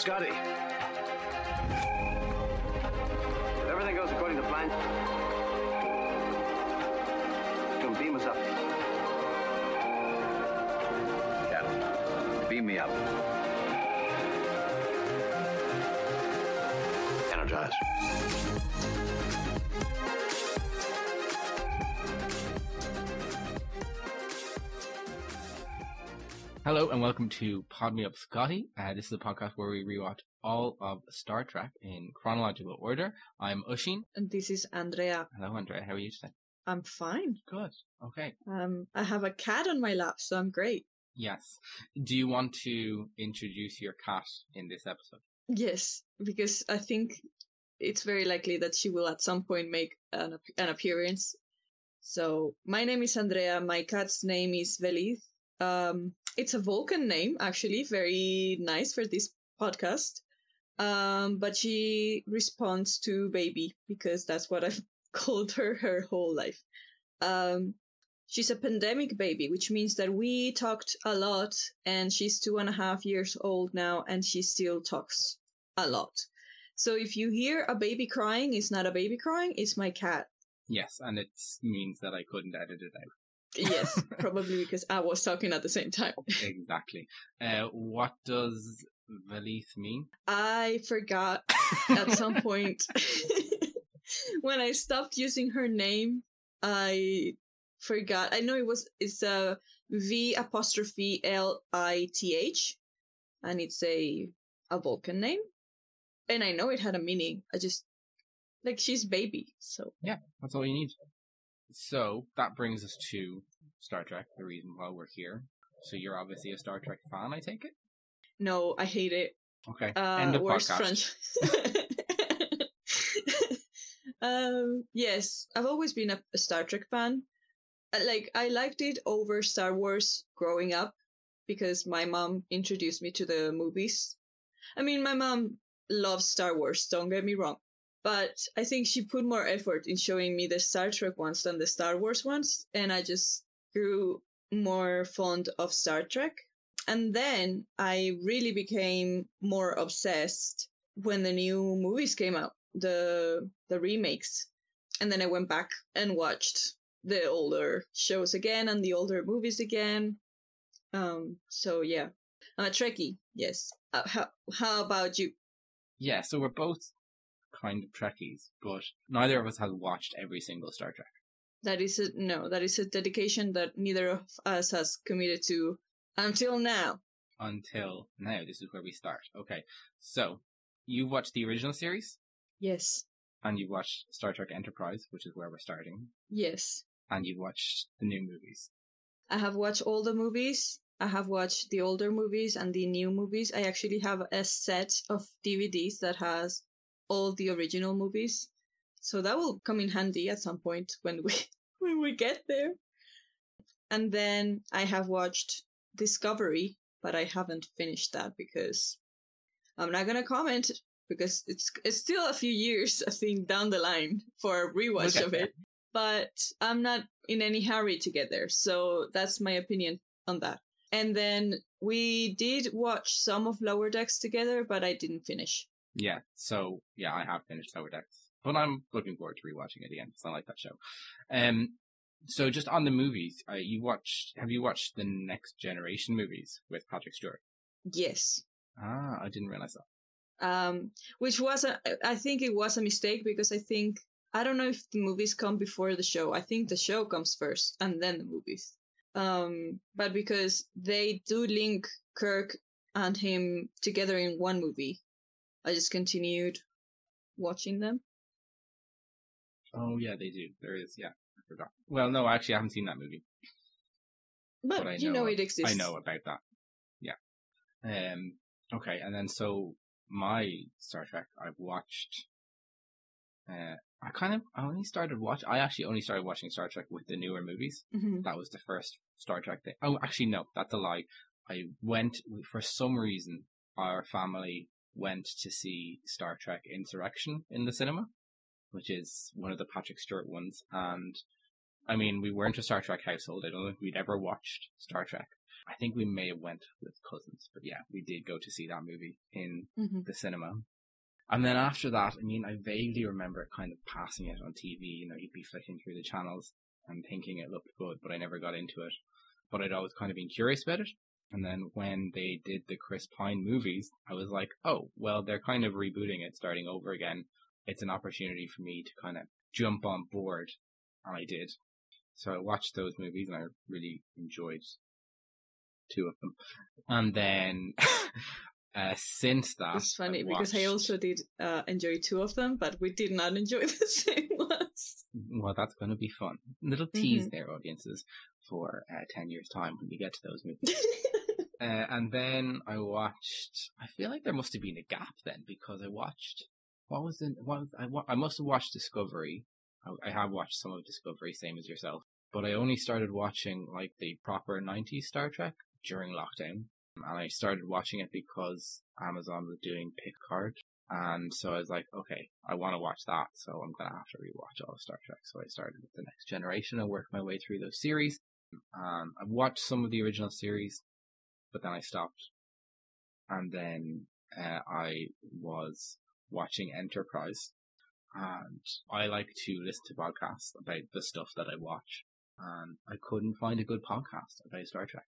Scotty. If everything goes according to plan, beam us up. Captain, beam me up. Energize. Hello and welcome to Pod Me Up Scotty. Uh, this is a podcast where we rewatch all of Star Trek in chronological order. I'm Oisín. And this is Andrea. Hello, Andrea. How are you today? I'm fine. Good. Okay. Um, I have a cat on my lap, so I'm great. Yes. Do you want to introduce your cat in this episode? Yes, because I think it's very likely that she will at some point make an, an appearance. So, my name is Andrea. My cat's name is Velith. Um, it's a Vulcan name, actually, very nice for this podcast. Um, but she responds to baby because that's what I've called her her whole life. Um, she's a pandemic baby, which means that we talked a lot, and she's two and a half years old now, and she still talks a lot. So if you hear a baby crying, it's not a baby crying, it's my cat. Yes, and it means that I couldn't edit it out. Yes, probably because I was talking at the same time. Exactly. Uh, what does Valith mean? I forgot at some point when I stopped using her name. I forgot. I know it was it's a V apostrophe L I T H, and it's a a Vulcan name, and I know it had a meaning. I just like she's baby, so Yeah, that's all you need. So that brings us to Star Trek, the reason why we're here. So you're obviously a Star Trek fan, I take it? no, I hate it. Okay. Uh, End of worst podcast. um, yes, I've always been a, a Star Trek fan. Like, I liked it over Star Wars growing up because my mom introduced me to the movies. I mean, my mom loves Star Wars, don't get me wrong. But I think she put more effort in showing me the Star Trek ones than the Star Wars ones, and I just grew more fond of Star Trek. And then I really became more obsessed when the new movies came out, the the remakes. And then I went back and watched the older shows again and the older movies again. Um so yeah. I'm a Trekkie, yes. Uh, how how about you? Yeah, so we're both kind of Trekkies, but neither of us has watched every single Star Trek. That is a no, that is a dedication that neither of us has committed to until now. Until now, this is where we start. Okay, so you've watched the original series, Yes. and you've watched Star Trek Enterprise, which is where we're starting, Yes. and you've watched the new movies. I have watched all the movies. I have watched the older movies and the new movies. I actually have a set of DVDs that has all the original movies. So that will come in handy at some point when we when we get there. And then I have watched Discovery, but I haven't finished that because I'm not gonna comment because it's it's still a few years I think down the line for a rewatch get of it. But I'm not in any hurry to get there. So that's my opinion on that. And then we did watch some of Lower Decks together, but I didn't finish. Yeah, so yeah, I have finished Lower Decks, but I'm looking forward to rewatching it again because I like that show. Um, so just on the movies, uh, you watched? Have you watched the Next Generation movies with Patrick Stewart? Yes. Ah, I didn't realize that. Um, which was a, I think it was a mistake because I think I don't know if the movies come before the show. I think the show comes first and then the movies. Um, but because they do link Kirk and him together in one movie, I just continued watching them. Oh yeah, they do. There is. Yeah, I forgot. Well, no, actually, I haven't seen that movie. But, But you know know- it exists. I know about that. Yeah. Um. Okay, and then so my Star Trek, I've watched. Uh, I kind of I only started watch. I actually only started watching Star Trek with the newer movies. Mhm. That was the first Star Trek thing. Oh, actually, no, that's a lie. I went for some reason. Our family went to see Star Trek Insurrection in the cinema, which is one of the Patrick Stewart ones. And I mean, we weren't a Star Trek household. I don't think we'd ever watched Star Trek. I think we may have went with cousins, but yeah, we did go to see that movie in hmm the cinema. And then after that, I mean, I vaguely remember kind of passing it on TV. You know, you'd be flicking through the channels and thinking it looked good, but I never got into it. But I'd always kind of been curious about it. And then when they did the Chris Pine movies, I was like, oh, well, they're kind of rebooting it, starting over again. It's an opportunity for me to kind of jump on board. And I did. So I watched those movies and I really enjoyed two of them. And then, uh, since that. It's funny I've because I also did uh, enjoy two of them, but we did not enjoy the same ones. Well, that's going to be fun. Little tease there, audiences, for uh, 10 years' time when we get to those movies. Uh, and then I watched. I feel like there must have been a gap then because I watched. What was the? What I? I must have watched Discovery. I, I have watched some of Discovery, same as yourself. But I only started watching like the proper '90s Star Trek during lockdown, and I started watching it because Amazon was doing Picard, and so I was like, okay, I want to watch that, so I'm gonna have to rewatch all of Star Trek. So I started with the Next Generation and worked my way through those series. Um, I've watched some of the original series but then I stopped. And then uh, I was watching Enterprise, and I like to listen to podcasts about the stuff that I watch, and I couldn't find a good podcast about Star Trek.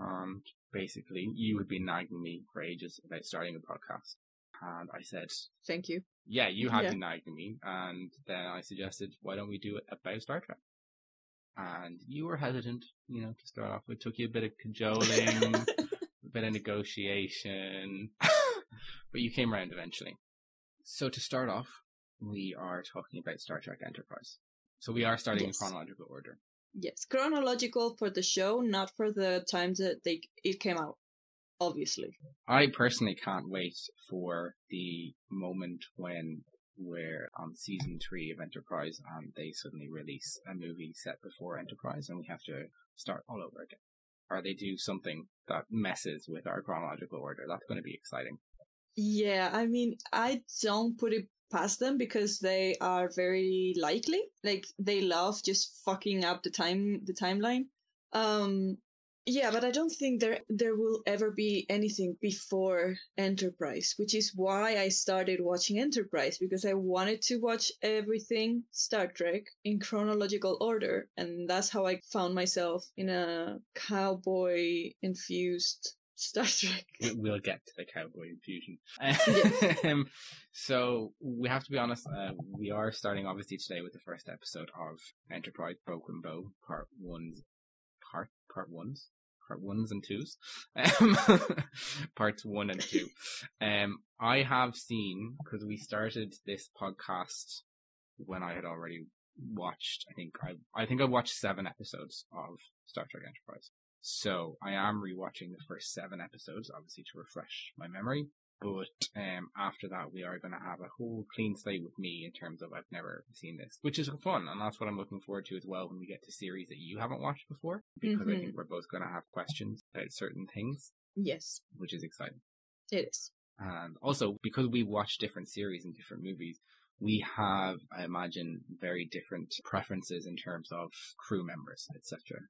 And basically, you had been nagging me for ages about starting a podcast, and I said, Thank you. "Yeah, you had Yeah. been nagging me," and then I suggested, "Why don't we do it about Star Trek?" And you were hesitant, you know, to start off with. Took you a bit of cajoling, a bit of negotiation, but you came around eventually. So to start off, we are talking about Star Trek Enterprise. So we are starting Yes. in chronological order. yes, chronological for the show, not for the time that they it came out. Obviously. I personally can't wait for the moment when we're on season three of Enterprise and they suddenly release a movie set before Enterprise and we have to start all over again. Or they do something that messes with our chronological order. That's going to be exciting. Yeah, I mean, I don't put it past them because they are very likely. Like they love just fucking up the time the timeline. Um yeah, but I don't think there there will ever be anything before Enterprise, which is why I started watching Enterprise because I wanted to watch everything Star Trek in chronological order, and that's how I found myself in a cowboy infused Star Trek. We- We'll get to the cowboy infusion. Um, so we have to be honest. Uh, we are starting obviously today with the first episode of Enterprise Broken Bow, part ones, part part ones, part ones and twos, um, parts one and two. Um, I have seen because we started this podcast when I had already watched. I think I I think I watched seven episodes of Star Trek Enterprise. So I am rewatching the first seven episodes, obviously to refresh my memory. But um, after that, we are going to have a whole clean slate with me in terms of I've never seen this, which is fun, and that's what I'm looking forward to as well when we get to series that you haven't watched before, because I Mhm. think we're both going to have questions about certain things, Yes, which is exciting. it is. And also because we watch different series and different movies, we have, I imagine, very different preferences in terms of crew members, etc.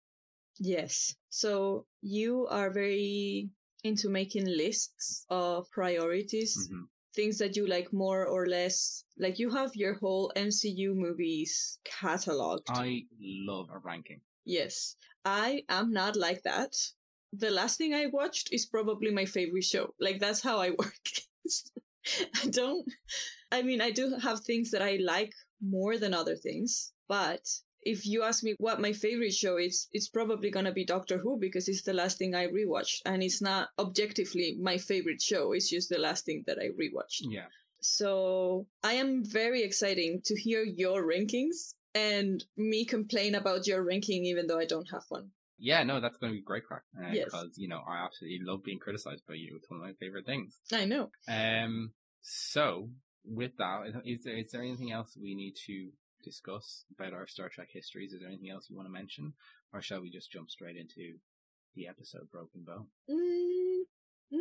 Yes. So you are very into making lists of priorities, Mhm. things that you like more or less. Like you have your whole MCU movies cataloged. I love a ranking. Yes. I am not like that. The last thing I watched is probably my favorite show. Like that's how I work. I don't I mean I do have things that I like more than other things, but if you ask me what my favorite show is, it's probably gonna be Doctor Who because it's the last thing I rewatched, and it's not objectively my favorite show. It's just the last thing that I rewatched. Yeah. So I am very exciting to hear your rankings and me complain about your ranking, even though I don't have one. Yeah, no, that's going to be great crack. Uh, Yes. Because, you know, I absolutely love being criticized by you. It's one of my favorite things. I know. Um, so with that, is there, is there anything else we need to discuss about our Star Trek histories? Is there anything else you want to mention? Or shall we just jump straight into the episode Broken Bow? Mm,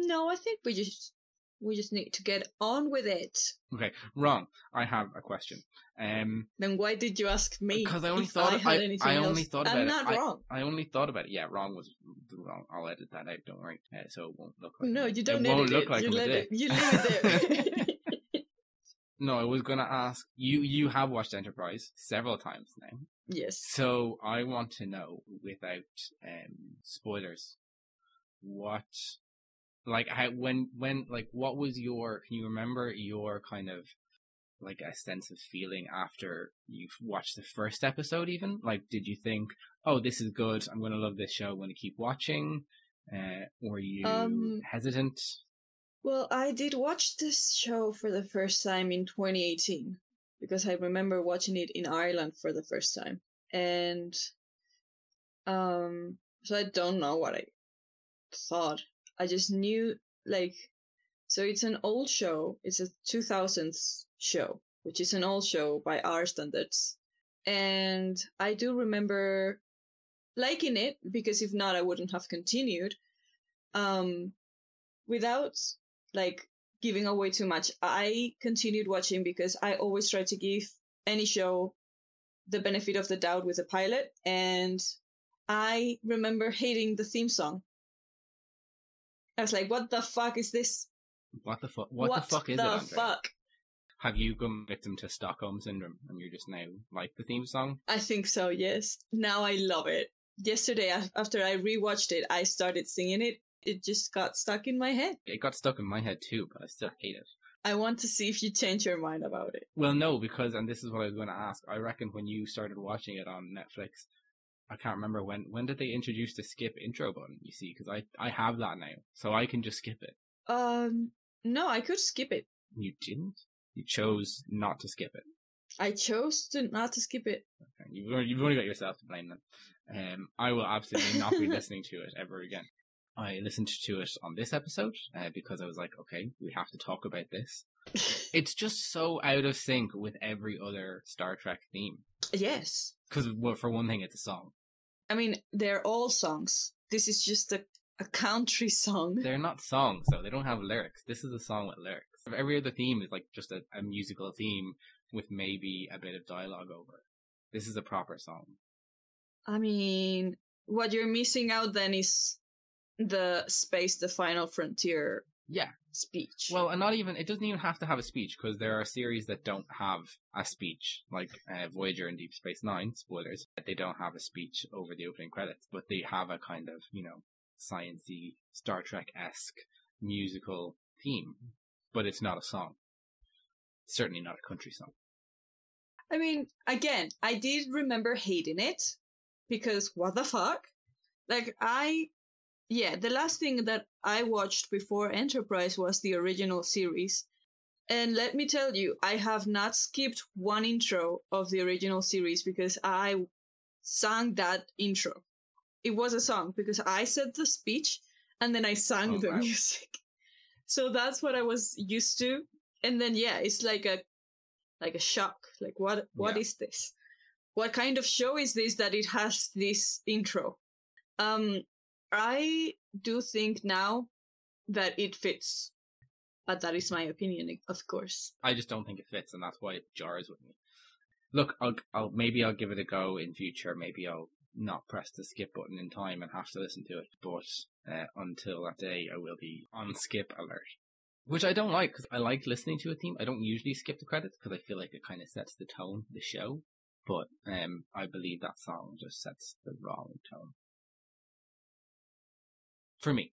no, I think we just We just need to get on with it. Okay, wrong. I have a question. Um, Then why did you ask me? because I only thought I I, I only else? thought about I'm it. not I, wrong. I only thought about it. Yeah, wrong was wrong. I'll edit that out. Don't worry. Uh, so it won't look like No, you don't It won't edit look it. like you let dick. it. You leave it there. No, I was gonna ask you. You have watched Enterprise several times now, yes. so I want to know, without um, spoilers, what, like, how when when like what was your? Can you remember your kind of like a sense of feeling after you watched the first episode? Even like, did you think, oh, this is good. I'm gonna love this show. I'm gonna keep watching. Uh, were you Um, hesitant? Well, I did watch this show for the first time in 2018 because I remember watching it in Ireland for the first time. And um so I don't know what I thought. I just knew like so it's an old show. It's a 2000s show, which is an old show by our standards. And I do remember liking it because if not I wouldn't have continued. Um without like giving away too much, I continued watching because I always try to give any show the benefit of the doubt with a pilot, and I remember hating the theme song. I was like, "What the fuck is this? What the fuck? What, the fuck is the it? Andre? fuck?" Have you gone victim to Stockholm syndrome and you're just now like the theme song? I think so. Yes. Now I love it. Yesterday, after I rewatched it, I started singing it. It just got stuck in my head. It got stuck in my head too, but I still hate it. I want to see if you change your mind about it. Well, no, because and this is what I was going to ask. I reckon when you started watching it on Netflix, I can't remember when. When did they introduce the skip intro button? You see, because I I have that now, so I can just skip it. Um, no, I could skip it. You didn't. You chose not to skip it. I chose to not to skip it. Okay. You've only, you've only got yourself to blame then. Um, I will absolutely not be listening to it ever again. I listened to it on this episode uh, because I was like, okay, we have to talk about this. It's just so out of sync with every other Star Trek theme. yes. Because, well, for one thing, it's a song. I mean, they're all songs. This is just a, a country song. They're not songs, though. They don't have lyrics. This is a song with lyrics. Every other theme is like just a, a musical theme with maybe a bit of dialogue over it. This is a proper song. I mean, what you're missing out then is the space, the final frontier Yeah. speech. Well, and not even, it doesn't even have to have a speech because there are series that don't have a speech, like uh, Voyager and Deep Space Nine, spoilers, they don't have a speech over the opening credits, but they have a kind of, you know, sciency Star Trek esque musical theme, but it's not a song. Certainly not a country song. I mean, again, I did remember hating it because what the fuck? Like, I, yeah, the last thing that I watched before Enterprise was the original series. And let me tell you, I have not skipped one intro of the original series because I sang that intro. It was a song because I said the speech and then I sang Oh, the wow. music. So that's what I was used to. And then yeah, it's like a like a shock. Like what what Yeah. is this? What kind of show is this that it has this intro? Um I do think now that it fits. But that is my opinion, of course. I just don't think it fits, and that's why it jars with me. Look, I'll, I'll maybe I'll give it a go in future. Maybe I'll not press the skip button in time and have to listen to it. But uh, until that day, I will be on skip alert, which I don't like because I like listening to a theme. I don't usually skip the credits because I feel like it kind of sets the tone the show. But um, I believe that song just sets the wrong tone for me.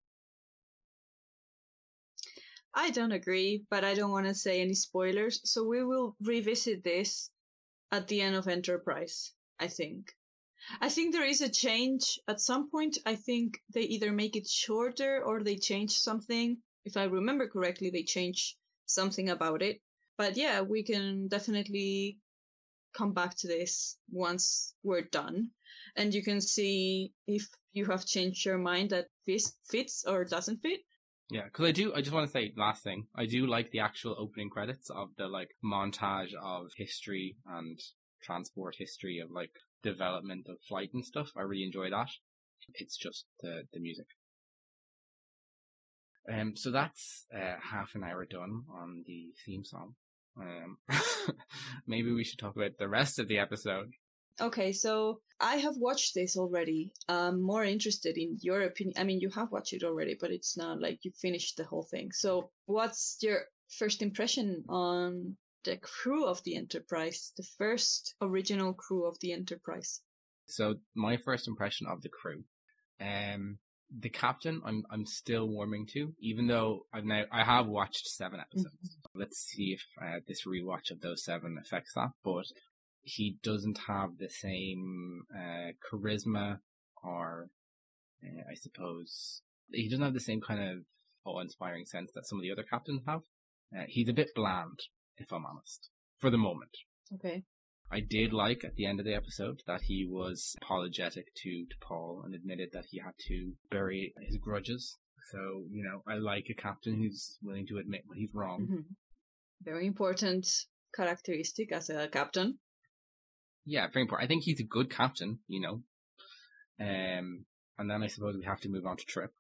I don't agree, but I don't want to say any spoilers, so we will revisit this at the end of Enterprise, I think. I think there is a change at some point. I think they either make it shorter or they change something. If I remember correctly, they change something about it. But yeah, we can definitely come back to this once we're done. And you can see if you have changed your mind that this fits or doesn't fit. Yeah, because I do. I just want to say last thing. I do like the actual opening credits of the like montage of history and transport history of like development of flight and stuff. I really enjoy that. It's just the the music. Um, so that's uh, half an hour done on the theme song. Um, maybe we should talk about the rest of the episode. Okay, so I have watched this already. I'm more interested in your opinion. I mean, you have watched it already, but it's not like you finished the whole thing. So, what's your first impression on the crew of the Enterprise, the first original crew of the Enterprise? So, my first impression of the crew, um, the captain, I'm I'm still warming to, even though I've now I have watched seven episodes. Mm-hmm. Let's see if uh, this rewatch of those seven affects that. But he doesn't have the same uh, charisma or uh, I suppose he doesn't have the same kind of awe-inspiring sense that some of the other captains have. Uh, he's a bit bland, if I'm honest, for the moment. Okay. I did like at the end of the episode that he was apologetic to, to Paul and admitted that he had to bury his grudges. So, you know, I like a captain who's willing to admit when he's wrong. Mm-hmm. Very important characteristic as a captain yeah, very important. I think he's a good captain, you know. Um, and then I suppose we have to move on to Trip.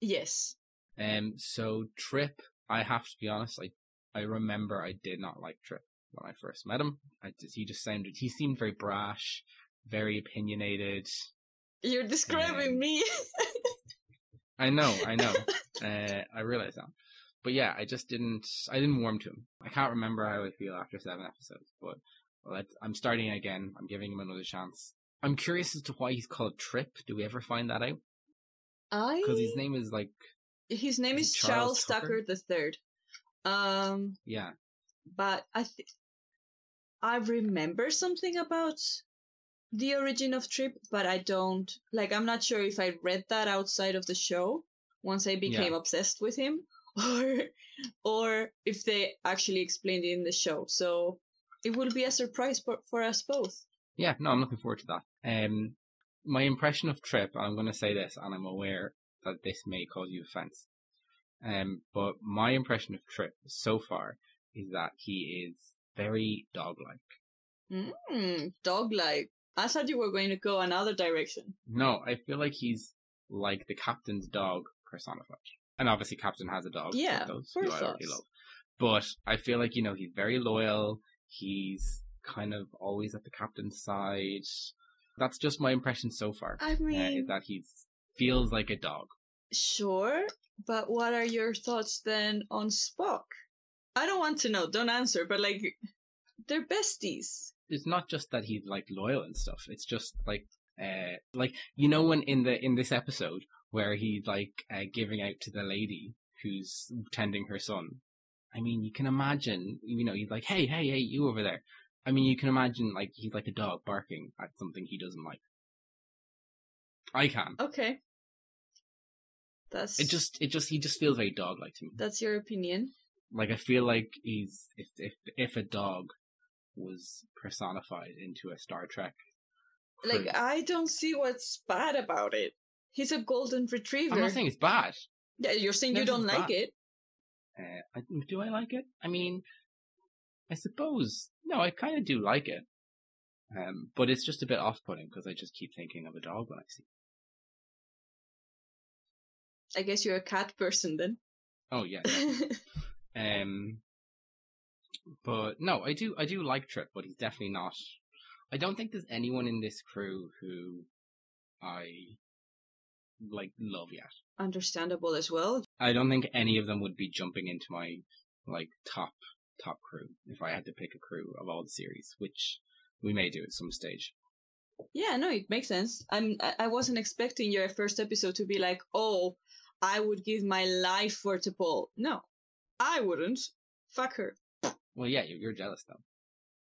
Yes. Um, so Trip, I have to be honest, I I remember I did not like Trip when I first met him. I just, he just sounded, he seemed very brash, very opinionated. You're describing um, me. I know, I know. uh, I realize that. But yeah, I just didn't, I didn't warm to him. I can't remember how I feel after seven episodes, but well, I'm starting again. I'm giving him another chance. I'm curious as to why he's called Trip. Do we ever find that out? I because his name is like his name is, is Charles, Charles Tucker the third. Um. Yeah. But I think I remember something about the origin of Trip, but I don't like. I'm not sure if I read that outside of the show once I became yeah. obsessed with him, or or if they actually explained it in the show. So it will be a surprise for, for us both. Yeah, no, I'm looking forward to that. Um, my impression of Trip, I'm going to say this, and I'm aware that this may cause you offense. Um, but my impression of Trip so far is that he is very dog-like. Mm, dog-like. I thought you were going to go another direction. No, I feel like he's like the captain's dog personified. And obviously, Captain has a dog. Yeah, those, who I already love. But I feel like you know he's very loyal. He's kind of always at the captain's side. That's just my impression so far. I mean, uh, that he feels like a dog. Sure, but what are your thoughts then on Spock? I don't want to know. Don't answer. But like, they're besties. It's not just that he's like loyal and stuff. It's just like, uh, like you know when in the in this episode where he's like uh, giving out to the lady who's tending her son, I mean, you can imagine, you know, he's like, hey, hey, hey, you over there. I mean, you can imagine, like, he's like a dog barking at something he doesn't like. I can. Okay. That's. It just, it just, he just feels very dog like to me. That's your opinion. Like, I feel like he's, if, if, if a dog was personified into a Star Trek. Crew, like, I don't see what's bad about it. He's a golden retriever. I'm not saying it's bad. Yeah, you're saying you don't like bad. it. Uh, do I like it? I mean, I suppose no, I kind of do like it, um, but it's just a bit off-putting because I just keep thinking of a dog when I see. I guess you're a cat person then. Oh yeah. um, but no, I do I do like Trip, but he's definitely not. I don't think there's anyone in this crew who I like love yet. Understandable as well. I don't think any of them would be jumping into my like top top crew if I had to pick a crew of all the series, which we may do at some stage. Yeah, no, it makes sense. I'm I wasn't expecting your first episode to be like, oh, I would give my life for T'Pol. No, I wouldn't. Fuck her. Well, yeah, you're jealous though.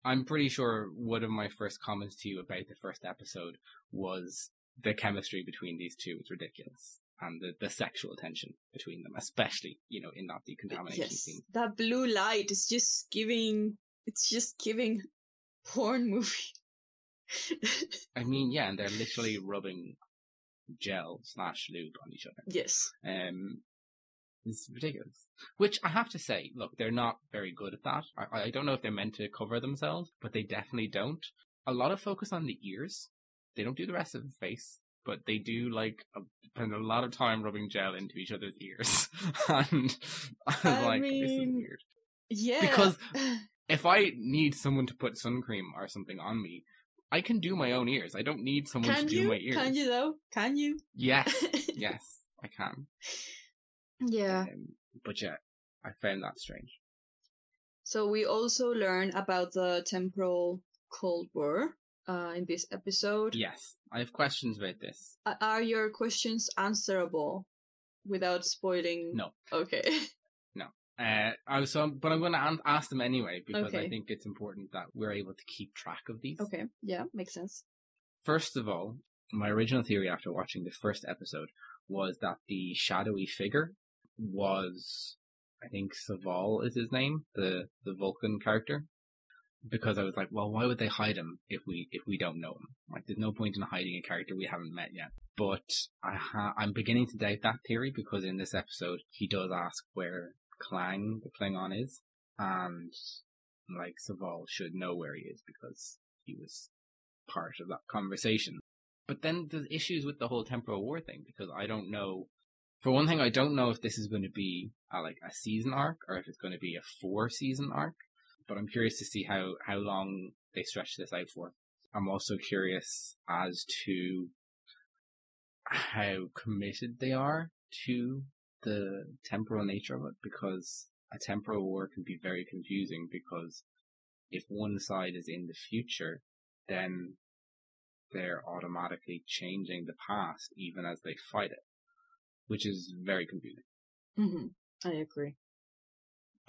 I'm pretty sure one of my first comments to you about the first episode was the chemistry between these two is ridiculous. And the, the sexual tension between them, especially, you know, in that decontamination yes, scene. That blue light is just giving, it's just giving porn movie. I mean, yeah, and they're literally rubbing gel slash lube on each other. Yes. Um, it's ridiculous. Which I have to say, look, they're not very good at that. I, I don't know if they're meant to cover themselves, but they definitely don't. A lot of focus on the ears they don't do the rest of the face. But they do like a, spend a lot of time rubbing gel into each other's ears, and I was I like, this is weird. Yeah. Because if I need someone to put sun cream or something on me, I can do my own ears. I don't need someone can to do my ears. Can you though? Can you? Yes, yes, I can. yeah. Um, but yeah, I found that strange. So we also learn about the temporal Cold War uh, in this episode. Yes, I have questions about this. Are your questions answerable without spoiling? No. Okay. No. Uh, I was so, but I'm going to an- ask them anyway because I think it's important that we're able to keep track of these. okay. Yeah, makes sense. First of all, my original theory after watching the first episode was that the shadowy figure was, I think Soval is his name, the the Vulcan character. Because I was like, well, why would they hide him if we if we don't know him? Like, there's no point in hiding a character we haven't met yet. But I ha- I'm beginning to doubt that theory because in this episode he does ask where Klaang the Klingon is, and like Soval should know where he is because he was part of that conversation. But then there's issues with the whole temporal war thing because I don't know. For one thing, I don't know if this is going to be a, like a season arc or if it's going to be a four season arc. But I'm curious to see how how long they stretch this out for. I'm also curious as to how committed they are to the temporal nature of it because a temporal war can be very confusing because if one side is in the future, then they're automatically changing the past even as they fight it, which is very confusing. hmm I agree.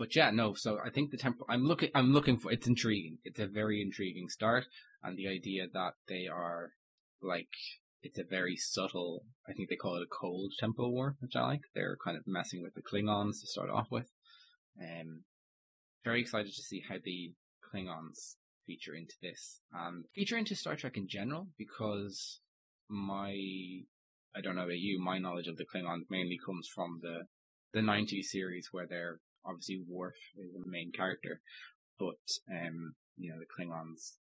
But yeah, no. So I think the temporal. I'm looking. I'm looking for. It's intriguing. It's a very intriguing start, and the idea that they are like it's a very subtle. I think they call it a cold temporal war, which I like. They're kind of messing with the Klingons to start off with. Um, very excited to see how the Klingons feature into this, um, feature into Star Trek in general, because my I don't know about you, my knowledge of the Klingons mainly comes from the the 90s series where they're obviously Worf is the main character, but um, you know the Klingons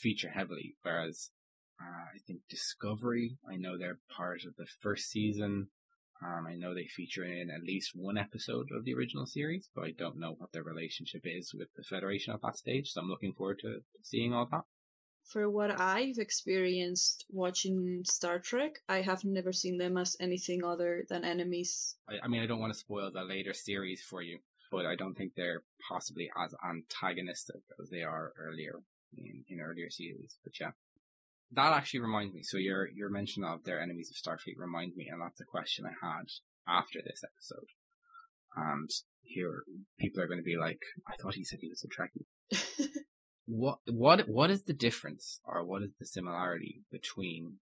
feature heavily. Whereas uh, I think Discovery, I know they're part of the first season. Um, I know they feature in at least one episode of the original series, but I don't know what their relationship is with the Federation at that stage. So I'm looking forward to seeing all that. For what I've experienced watching Star Trek, I have never seen them as anything other than enemies. I, I mean, I don't want to spoil the later series for you, but I don't think they're possibly as antagonistic as they are earlier in, in earlier series. But yeah, that actually reminds me. So your your mention of their enemies of Starfleet reminds me, and that's a question I had after this episode. And here, people are going to be like, "I thought he said he was a Trekkie." what what what is the difference, or what is the similarity between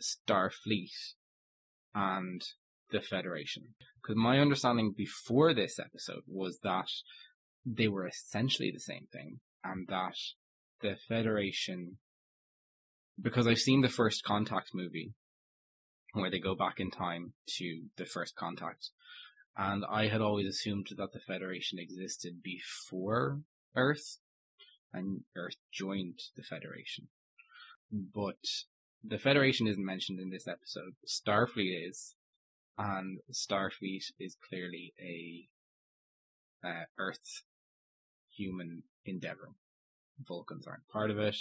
Starfleet and the Federation. Because my understanding before this episode was that they were essentially the same thing, and that the Federation, because I've seen the first Contact movie, where they go back in time to the first contact, and I had always assumed that the Federation existed before Earth, and Earth joined the Federation. But the Federation isn't mentioned in this episode. Starfleet is, and Starfleet is clearly a uh, Earth human endeavor. Vulcans aren't part of it.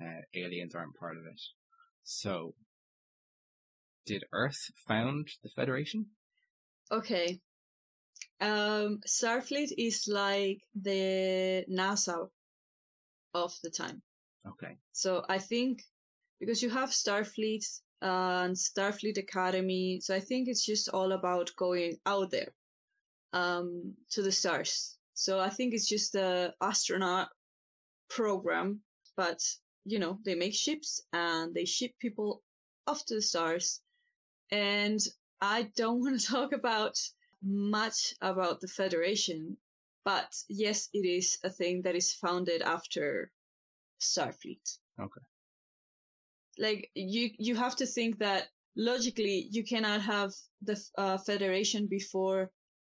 Uh, aliens aren't part of it. So, did Earth found the Federation? Okay. Um, Starfleet is like the NASA of the time. Okay. So I think because you have Starfleet and Starfleet Academy, so I think it's just all about going out there um, to the stars. So I think it's just the astronaut program, but you know they make ships and they ship people off to the stars. And I don't want to talk about much about the Federation, but yes, it is a thing that is founded after Starfleet. Okay. Like you, you have to think that logically you cannot have the uh, Federation before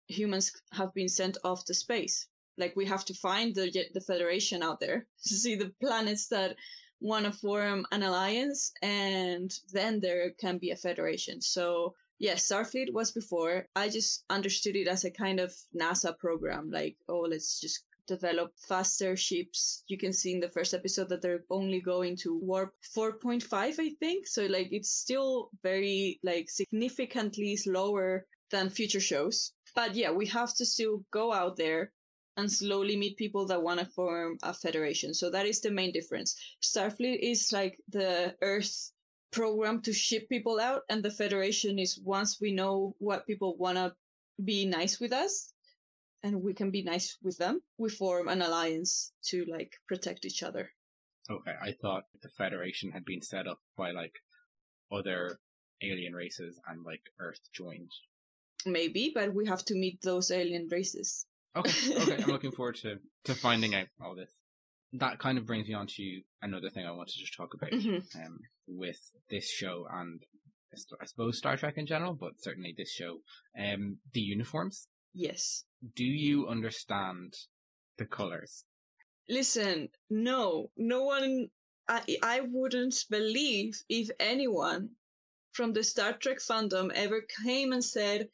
humans have been sent off to space. Like we have to find the the Federation out there to see the planets that want to form an alliance and then there can be a federation. So, yes, Starfleet was before. I just understood it as a kind of NASA program, like, oh, let's just develop faster ships. You can see in the first episode that they're only going to warp 4.5, I think. So, like, it's still very, like, significantly slower than future shows. But yeah, we have to still go out there and slowly meet people that want to form a federation. So that is the main difference. Starfleet is like the Earth program to ship people out, and the Federation is once we know what people want to be nice with us and we can be nice with them, we form an alliance to like protect each other. Okay, I thought the Federation had been set up by like other alien races and like Earth joined. Maybe, but we have to meet those alien races. Okay, okay, I'm looking forward to to finding out all this. That kind of brings me on to another thing I wanted to just talk about Mhm. um, with this show and I I suppose Star Trek in general, but certainly this show. Um, the uniforms. Yes. Do you understand the colors? Listen, no, no one, I, I wouldn't believe if anyone from the Star Trek fandom ever came and said,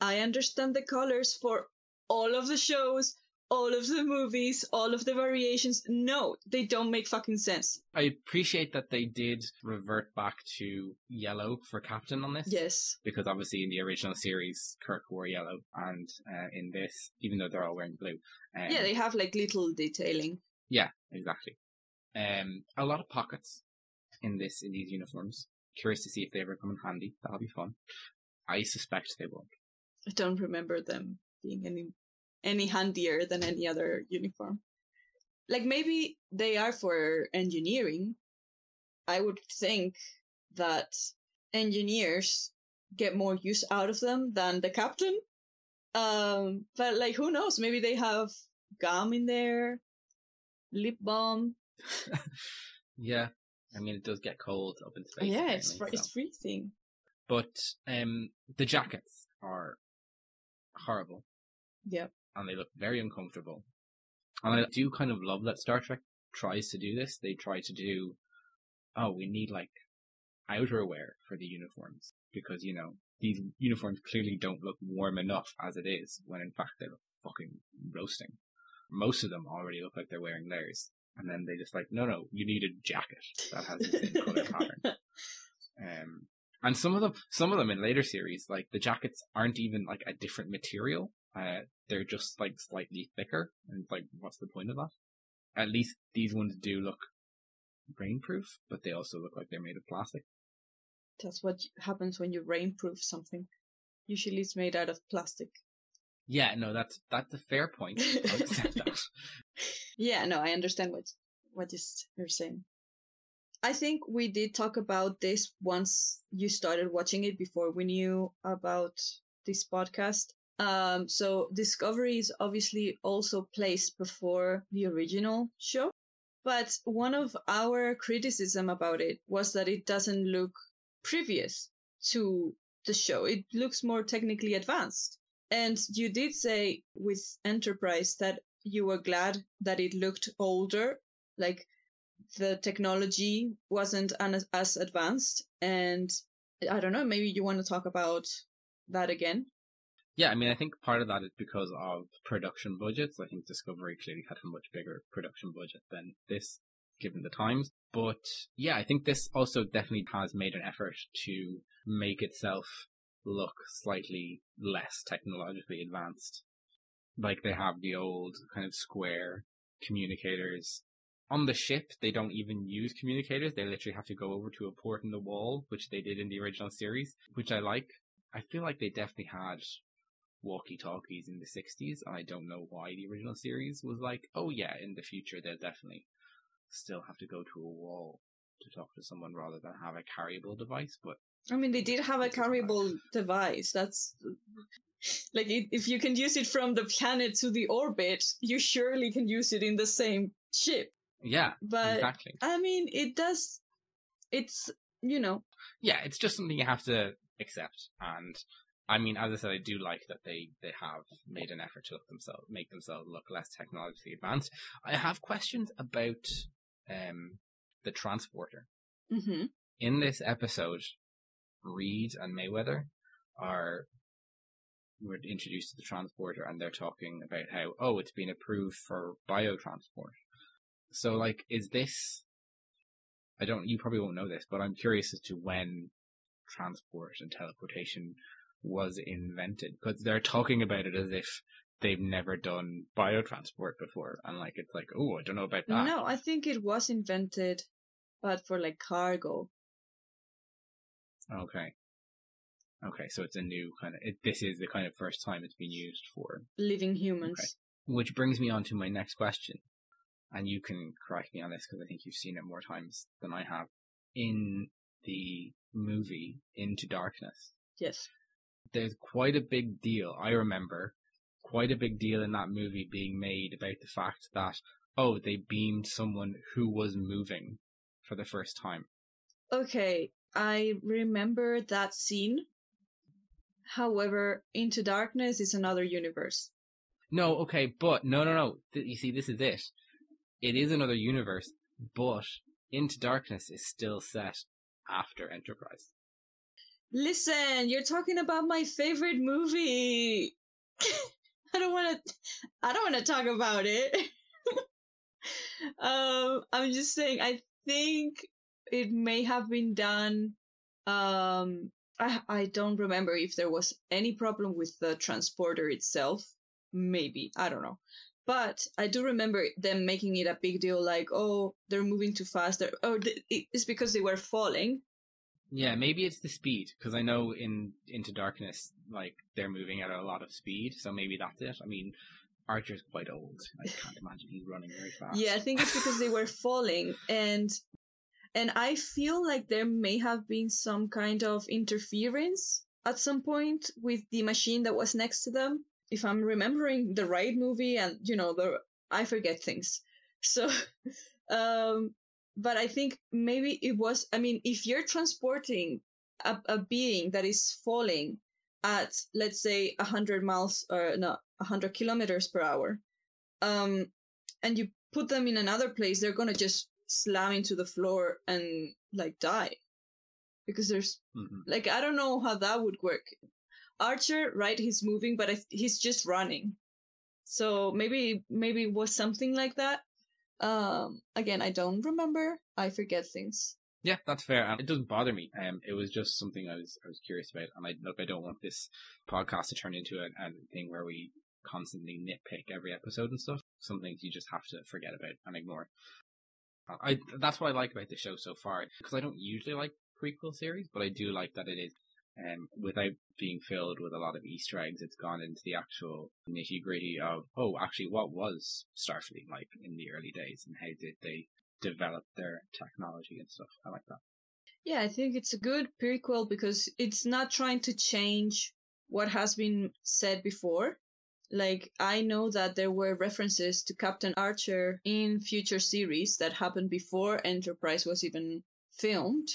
I understand the colors for all of the shows, all of the movies, all of the variations. No, they don't make fucking sense. I appreciate that they did revert back to yellow for Captain on this. Yes. Because obviously in the original series, Kirk wore yellow, and uh, in this, even though they're all wearing blue. Um, Yeah, they have like little detailing. Yeah, exactly. Um, a lot of pockets in this in these uniforms. Curious to see if they ever come in handy. That'll be fun. I suspect they won't. I don't remember them being any any handier than any other uniform. Like maybe they are for engineering. I would think that engineers get more use out of them than the captain. Um, but like who knows? Maybe they have gum in there, lip balm. Yeah, I mean it does get cold up in space. yeah, it's fr- apparently, it's freezing. But um, the jackets are horrible. Yep. And they look very uncomfortable. And I do kind of love that Star Trek tries to do this. They try to do, oh, we need like outerwear for the uniforms because you know these uniforms clearly don't look warm enough as it is when in fact they look fucking roasting. Most of them already look like they're wearing layers, and then they just like, no, no, you need a jacket that has the same color pattern. Um, and some of them, some of them in later series, like the jackets aren't even like a different material. Uh, they're just like slightly thicker, and like, what's the point of that? At least these ones do look rainproof, but they also look like they're made of plastic. That's what happens when you rainproof something. Usually it's made out of plastic. Yeah, no, that's that's a fair point. That. Yeah, no, I understand what what is you're saying. I think we did talk about this once you started watching it before we knew about this podcast. Um, so Discovery is obviously also placed before the original show, but one of our criticism about it was that it doesn't look previous to the show. It looks more technically advanced. And you did say with Enterprise that you were glad that it looked older, like the technology wasn't an, as advanced. And I don't know, maybe you want to talk about that again. Yeah, I mean, I think part of that is because of production budgets. I think Discovery clearly had a much bigger production budget than this, given the times. But yeah, I think this also definitely has made an effort to make itself look slightly less technologically advanced. Like they have the old kind of square communicators. On the ship, they don't even use communicators. They literally have to go over to a port in the wall, which they did in the original series, which I like. I feel like they definitely had walkie talkies in the 60s, and I don't know why the original series was like, oh yeah, in the future they'll definitely still have to go to a wall to talk to someone rather than have a carryable device, but I mean, they did have a This is fine. carryable device. That's like if you can use it from the planet to the orbit, you surely can use it in the same ship. yeah, But exactly. I mean, it does. It's you know, Yeah, it's just something you have to accept, and I mean, as I said, I do like that they they have made an effort to look themselves make themselves look less technologically advanced. I have questions about um the transporter. hmm In this episode, Reed and Mayweather are were introduced to the transporter and they're talking about how, oh, it's been approved for biotransport. So like, is this, I don't, you probably won't know this, but I'm curious as to when transport and teleportation was invented because they're talking about it as if they've never done biotransport before. And like, it's like, oh, I don't know about that. No, I think it was invented, but for like cargo. Okay. Okay, so it's a new kind of. It, this is the kind of first time it's been used for. living humans. Which brings me on to my next question, and you can correct me on this because I think you've seen it more times than I have. In the movie Into Darkness, Yes. There's quite a big deal. I remember quite a big deal in that movie being made about the fact that oh, they beamed someone who was moving for the first time. Okay, I remember that scene. However, Into Darkness is another universe. No, okay, but no, no, no. Th- You see, this is it. It is another universe, but Into Darkness is still set after Enterprise. Listen, you're talking about my favorite movie. I don't want to. I don't want to talk about it. um, I'm just saying. I think it may have been done. Um, I I don't remember if there was any problem with the transporter itself. Maybe I don't know. But I do remember them making it a big deal, like, oh, they're moving too fast. Oh, it's because they were falling. Yeah, maybe it's the speed because I know in Into Darkness, like they're moving at a lot of speed, so maybe that's it. I mean, Archer's quite old. I can't imagine he's running very fast. Yeah, I think it's because they were falling and and I feel like there may have been some kind of interference at some point with the machine that was next to them. If I'm remembering the right movie and you know the I forget things. So um but I think maybe it was I mean if you're transporting a, a being that is falling at let's say 100 miles or no 100 kilometers per hour um and you put them in another place, they're gonna just slam into the floor and like die. Because there's Mhm. like I don't know how that would work. Archer, right? He's moving, but I, he's just running. So maybe maybe it was something like that. Um, again, I don't remember. I forget things. Yeah, that's fair. And it doesn't bother me. Um, it was just something I was I was curious about, and I look, I don't want this podcast to turn into a, a thing where we constantly nitpick every episode and stuff. Some things you just have to forget about and ignore. I that's what I like about the show so far because I don't usually like prequel series, but I do like that it is. Um, without being filled with a lot of Easter eggs, it's gone into the actual nitty gritty of, oh, actually, what was Starfleet like in the early days and how did they develop their technology and stuff. I like that. Yeah, I think it's a good prequel because it's not trying to change what has been said before. Like, I know that there were references to Captain Archer in future series that happened before Enterprise was even filmed.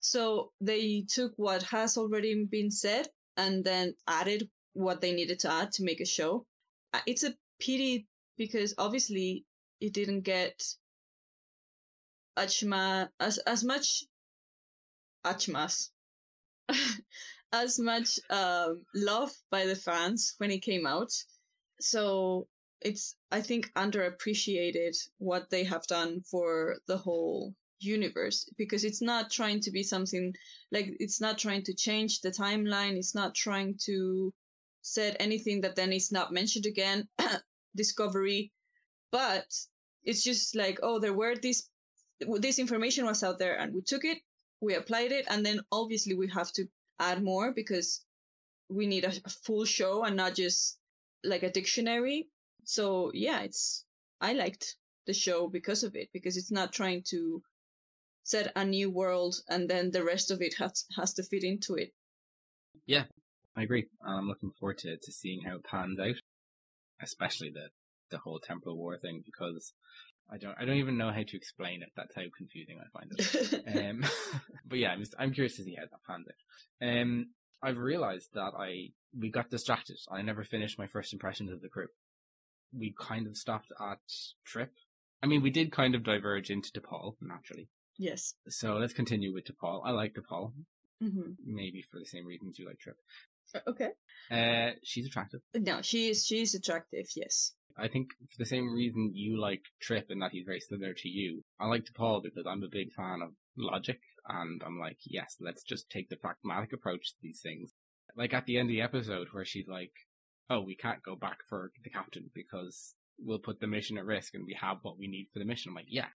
So they took what has already been said and then added what they needed to add to make a show. Uh, It's a pity because obviously it didn't get Achma as as much Achmas as much um, love by the fans when it came out. So it's I think underappreciated what they have done for the whole universe because it's not trying to be something like it's not trying to change the timeline. It's not trying to said anything that then is not mentioned again. Discovery, but it's just like oh there were these this information was out there and we took it we applied it and then obviously we have to add more because we need a full show and not just like a dictionary so yeah it's i liked the show because of it because it's not trying to set a new world and then the rest of it has has to fit into it Yeah, I agree. And I'm looking forward to, to seeing how it pans out, especially the, the whole temporal war thing, because I don't I don't even know how to explain it. That's how confusing I find it. um, but yeah, I'm, just, I'm curious to see how that pans out. Um, I've realized that I we got distracted. I never finished my first impressions of the crew. We kind of stopped at Trip. I mean, we did kind of diverge into T'Pol naturally. Yes. So let's continue with T'Pol. I like T'Pol, hmm maybe for the same reasons you like Trip. Okay. Uh, she's attractive. No, she is. She is attractive. Yes. I think for the same reason you like Trip and that he's very similar to you. I like T'Pol because I'm a big fan of logic and I'm like, yes, let's just take the pragmatic approach to these things. Like at the end of the episode where she's like, oh, we can't go back for the captain because we'll put the mission at risk and we have what we need for the mission. I'm like, yeah.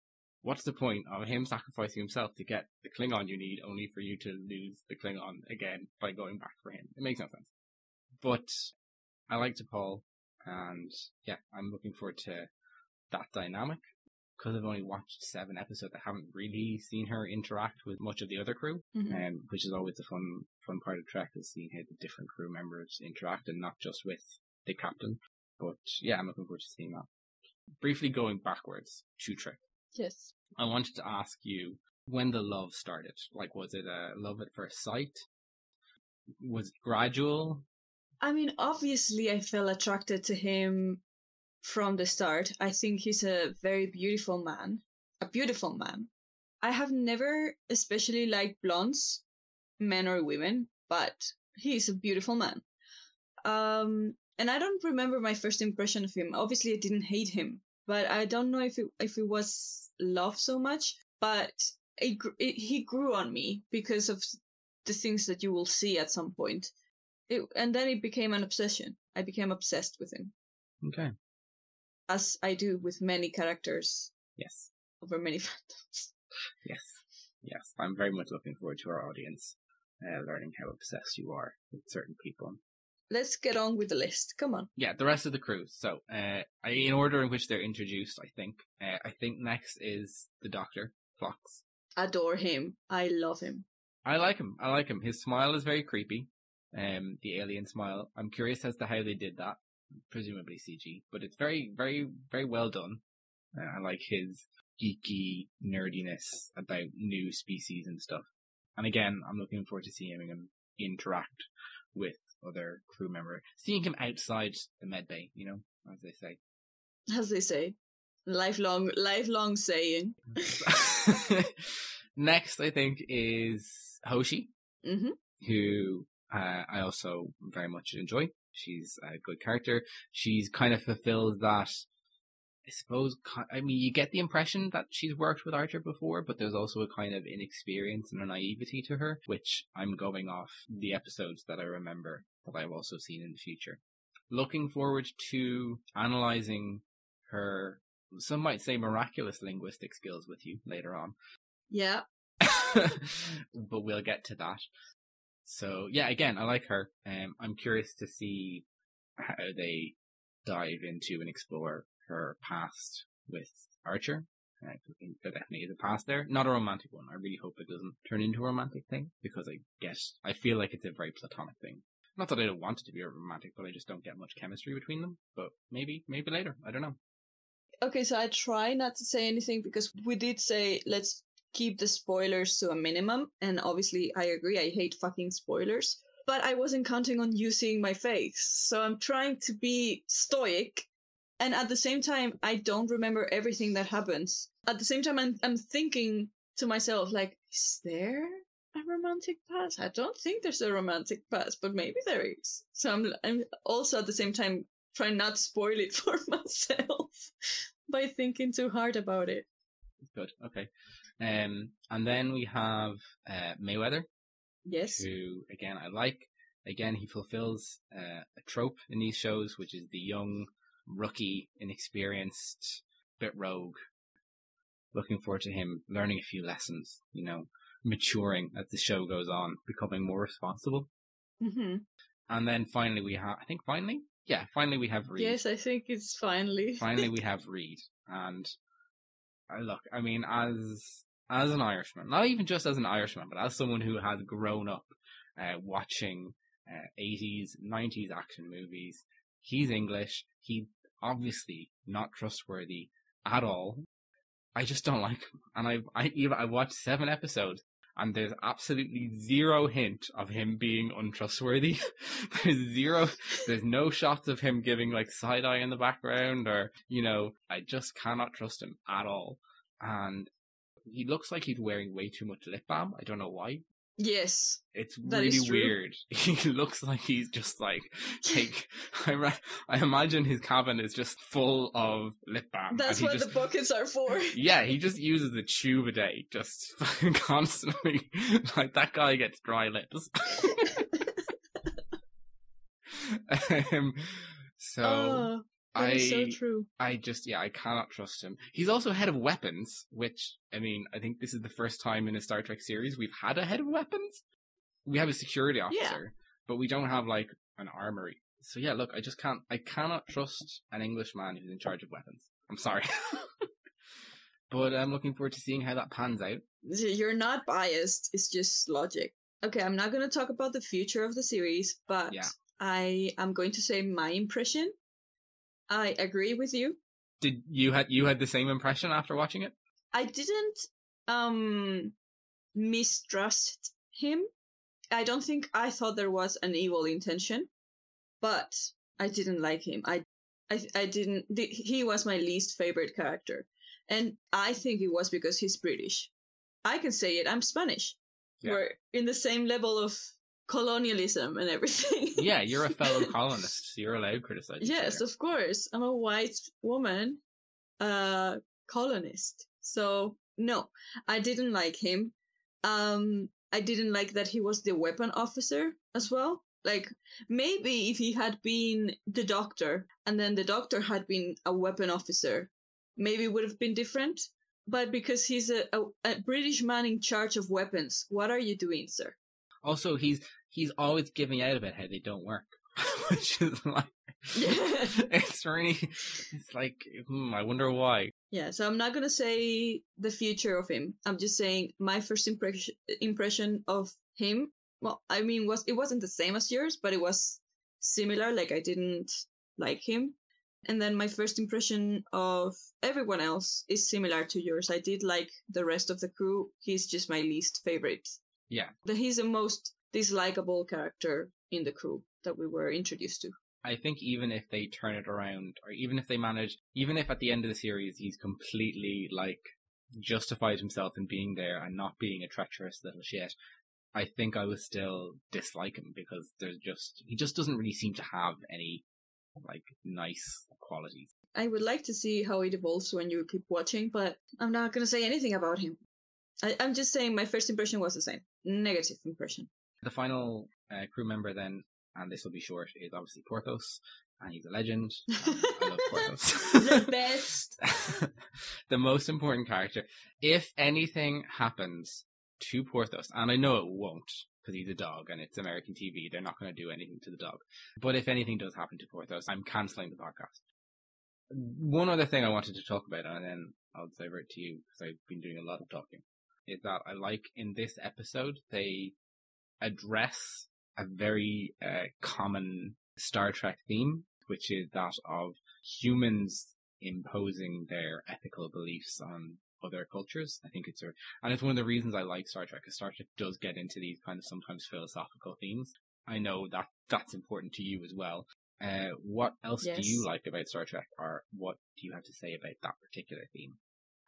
What's the point of him sacrificing himself to get the Klingon you need only for you to lose the Klingon again by going back for him? It makes no sense. But I like T'Pol and yeah, I'm looking forward to that dynamic. Because I've only watched seven episodes, I haven't really seen her interact with much of the other crew, Mhm. um, which is always the fun fun part of Trek is seeing how the different crew members interact and not just with the captain. But yeah, I'm looking forward to seeing that. Briefly going backwards to Trek, Yes. I wanted to ask you when the love started. Like, was it a love at first sight? Was it gradual? I mean, obviously, I felt attracted to him from the start. I think he's a very beautiful man. A beautiful man. I have never especially liked blondes, men or women, but he's a beautiful man. Um, and I don't remember my first impression of him. Obviously, I didn't hate him, but I don't know if it, if it was love so much. But it, it, he grew on me because of the things that you will see at some point. It, and then it became an obsession. I became obsessed with him, Okay. as I do with many characters Yes. over many fandoms. Yes. Yes. I'm very much looking forward to our audience uh, learning how obsessed you are with certain people. Let's get on with the list. Come on. Yeah, the rest of the crew. So, uh, in order in which they're introduced, I think. Uh, I think next is the Doctor, Phlox. Adore him. I love him. I like him. I like him. His smile is very creepy. Um, the alien smile. I'm curious as to how they did that. Presumably CG, but it's very, very, very well done. Uh, I like his geeky nerdiness about new species and stuff. And again, I'm looking forward to seeing him interact with other crew member, seeing him outside the med bay. You know, as they say. As they say. Lifelong, lifelong saying. Next, I think is Hoshi. hmm who uh, I also very much enjoy. She's a good character. She's kind of fulfills that. I suppose. I mean, you get the impression that she's worked with Archer before, but there's also a kind of inexperience and a naivety to her, which I'm going off the episodes that I remember that I've also seen in the future. Looking forward to analyzing her. Some might say miraculous linguistic skills with you later on. Yeah. but we'll get to that. So yeah, again, I like her. Um, I'm curious to see how they dive into and explore her past with Archer. Uh, I think there definitely is a past there. Not a romantic one. I really hope it doesn't turn into a romantic thing because I guess I feel like it's a very platonic thing. Not that I don't want it to be romantic, but I just don't get much chemistry between them. But maybe, maybe later. I don't know. Okay, so I try not to say anything because we did say let's keep the spoilers to a minimum. And obviously, I agree. I hate fucking spoilers. But I wasn't counting on you seeing my face. So I'm trying to be stoic. And at the same time, I don't remember everything that happens. At the same time, I'm, I'm thinking to myself, like, is there a romantic past? I don't think there's a romantic past, but maybe there is. So I'm, I'm also at the same time trying not to spoil it for myself by thinking too hard about it. Good. Okay. Um, and then we have uh, Mayweather, Yes. who again I like. Again, he fulfills uh, a trope in these shows, which is the young, rookie, inexperienced, bit rogue. Looking forward to him learning a few lessons, you know, maturing as the show goes on, becoming more responsible. hmm And then finally we have, I think finally, yeah, finally we have Reed. Yes, I think it's finally. finally we have Reed. And uh, look, I mean, as as an Irishman, not even just as an Irishman, but as someone who has grown up uh, watching uh, 80s, 90s action movies, he's English. He's obviously not trustworthy at all. I just don't like him. And I've, I I watched seven episodes. And there's absolutely zero hint of him being untrustworthy. there's zero there's no shots of him giving like side eye in the background or, you know, I just cannot trust him at all. And he looks like he's wearing way too much lip balm. I don't know why. Yes. It's really weird. He looks like he's just like take. I re- I imagine his cabin is just full of lip balm. That's what just, the buckets are for. Yeah, he just uses a tube a day, just constantly. Like that guy gets dry lips. um, so oh, that I, is so true. I just, yeah, I cannot trust him. He's also head of weapons, which I mean, I think this is the first time in a Star Trek series we've had a head of weapons. We have a security officer, but we don't have like an armory. So yeah, look, I just can't, I cannot trust an Englishman who's in charge of weapons. I'm sorry. but I'm looking forward to seeing how that pans out. You're not biased. It's just logic. Okay, I'm not going to talk about the future of the series, but Yeah. I am going to say my impression. I agree with you. Did you had you had the same impression after watching it? I didn't um mistrust him. I don't think I thought there was an evil intention, but I didn't like him. I I I didn't he was my least favorite character. And I think it was because he's British. I can say it. I'm Spanish. Yeah. We're in the same level of colonialism and everything. Yeah, you're a fellow colonist, so you're allowed to criticize. Yes, of course. I'm a white woman, uh, colonist. So no, I didn't like him. Um, I didn't like that he was the weapon officer as well. Like maybe if he had been the doctor and then the doctor had been a weapon officer, maybe it would have been different. But because he's a, a, a British man in charge of weapons, what are you doing, sir? Also, he's he's always giving out about how they don't work, which is like it's really it's like hmm, I wonder why. Yeah, so I'm not gonna say the future of him. I'm just saying my first impression impression of him. Well, I mean, was it wasn't the same as yours, but it was similar. Like I didn't like him, and then my first impression of everyone else is similar to yours. I did like the rest of the crew. He's just my least favorite. Yeah. That he's the most dislikable character in the crew that we were introduced to. I think even if they turn it around, or even if they manage, even if at the end of the series he's completely like justified himself in being there and not being a treacherous little shit, I think I would still dislike him because there's just he just doesn't really seem to have any like nice qualities. I would like to see how it evolves when you keep watching, but I'm not gonna say anything about him. I, I'm just saying my first impression was the same. Negative impression. The final uh, crew member then, and this will be short, is obviously Porthos, and he's a legend. I love Porthos. the best. the most important character. If anything happens to Porthos, and I know it won't, because he's a dog and it's American TV, they're not going to do anything to the dog. But if anything does happen to Porthos, I'm cancelling the podcast. One other thing I wanted to talk about, and then I'll divert to you because I've been doing a lot of talking, is that I like in this episode they address a very uh, common Star Trek theme, which is that of humans imposing their ethical beliefs on other cultures. I think it's a, and it's one of the reasons I like Star Trek, because Star Trek does get into these kind of sometimes philosophical themes. I know that that's important to you as well. Uh, what else do you like about Star Trek, or what do you have to say about that particular theme?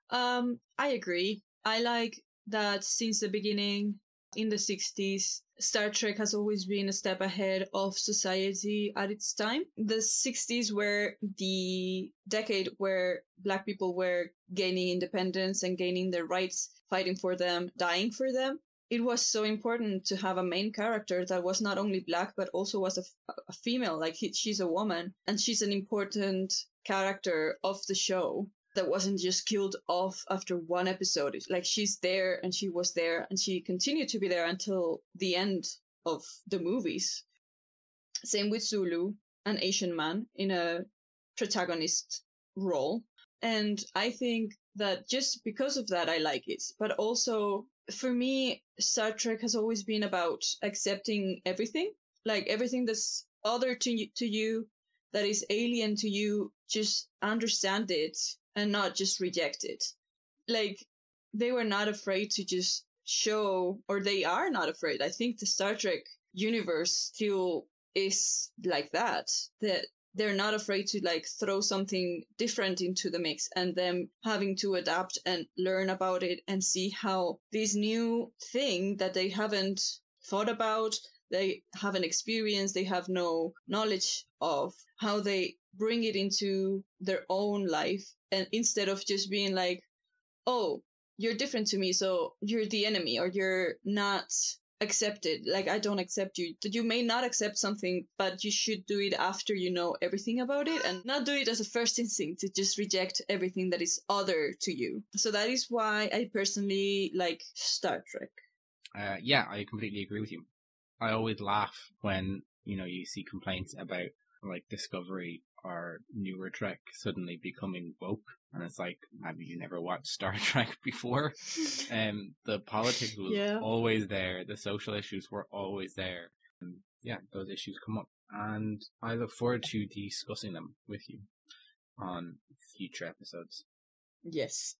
Um, I agree. I like that since the beginning in the 60s, Star Trek has always been a step ahead of society at its time. The 60s were the decade where black people were gaining independence and gaining their rights, fighting for them, dying for them. It was so important to have a main character that was not only black, but also was a, female. Like he, she's a woman and she's an important character of the show that wasn't just killed off after one episode. Like she's there and she was there and she continued to be there until the end of the movies. Same with Sulu, an Asian man in a protagonist role. And I think that just because of that, I like it. But also, for me, Star Trek has always been about accepting everything, like everything that's other to you, to you, that is alien to you, just understand it and not just reject it. Like they were not afraid to just show, or they are not afraid. I think the Star Trek universe still is like that. That they're not afraid to like throw something different into the mix and them having to adapt and learn about it and see how this new thing that they haven't thought about they haven't experienced they have no knowledge of how they bring it into their own life and instead of just being like oh you're different to me so you're the enemy or you're not accepted like i don't accept you. That you may not accept something but you should do it after you know everything about it and not do it as a first instinct to just reject everything that is other to you. So that is why i personally like star trek. Uh, yeah, I completely agree with you. I always laugh when you know you see complaints about like Discovery or newer Trek suddenly becoming woke, and it's like, have you never watched Star Trek before? Um, the politics was Yeah. always there. The social issues were always there. And yeah, those issues come up, and I look forward to discussing them with you on future episodes. yes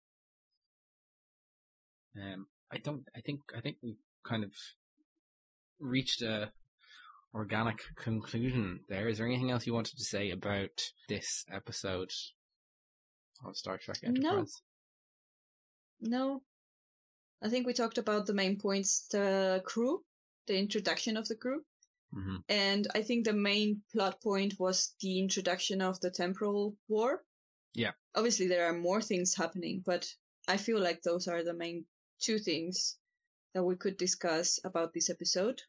Um, I don't. I think. I think we've kind of reached a organic conclusion. There is there anything else you wanted to say about this episode of Star Trek Enterprise? no No. i think we talked about the main points the crew the introduction of the crew hmm and i think the main plot point was the introduction of the temporal war Yeah. obviously there are more things happening but i feel like those are the main two things that we could discuss about this episode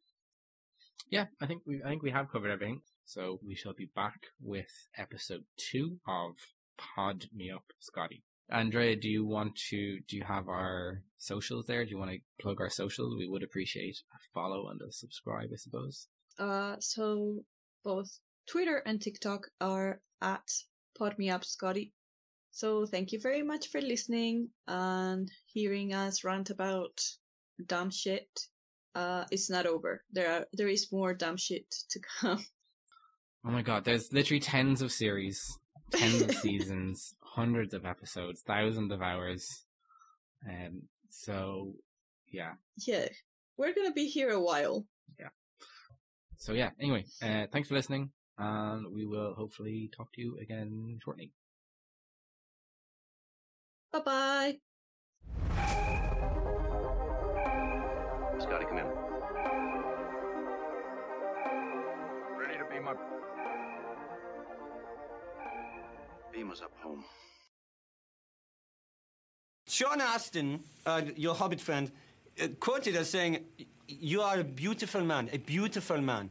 Yeah, I think we. I think we have covered everything. So we shall be back with episode two of Pod Me Up, Scotty. Andrea, do you want to? Do you have our socials there? Do you want to plug our socials? We would appreciate a follow and a subscribe, I suppose. uh so both twitter and tiktok are at Pod Me Up, Scotty. so thank you very much for listening and hearing us rant about dumb shit uh it's not over there are there is more dumb shit to come Oh my god, there's literally tens of series, tens of seasons, hundreds of episodes, thousands of hours. Um, so yeah, yeah we're gonna be here a while Yeah. so yeah. Anyway, uh, thanks for listening, and we will hopefully talk to you again shortly. bye bye Beam us up home. Sean Astin, uh, your Hobbit friend, uh, quoted as saying, "You are a beautiful man, a beautiful man."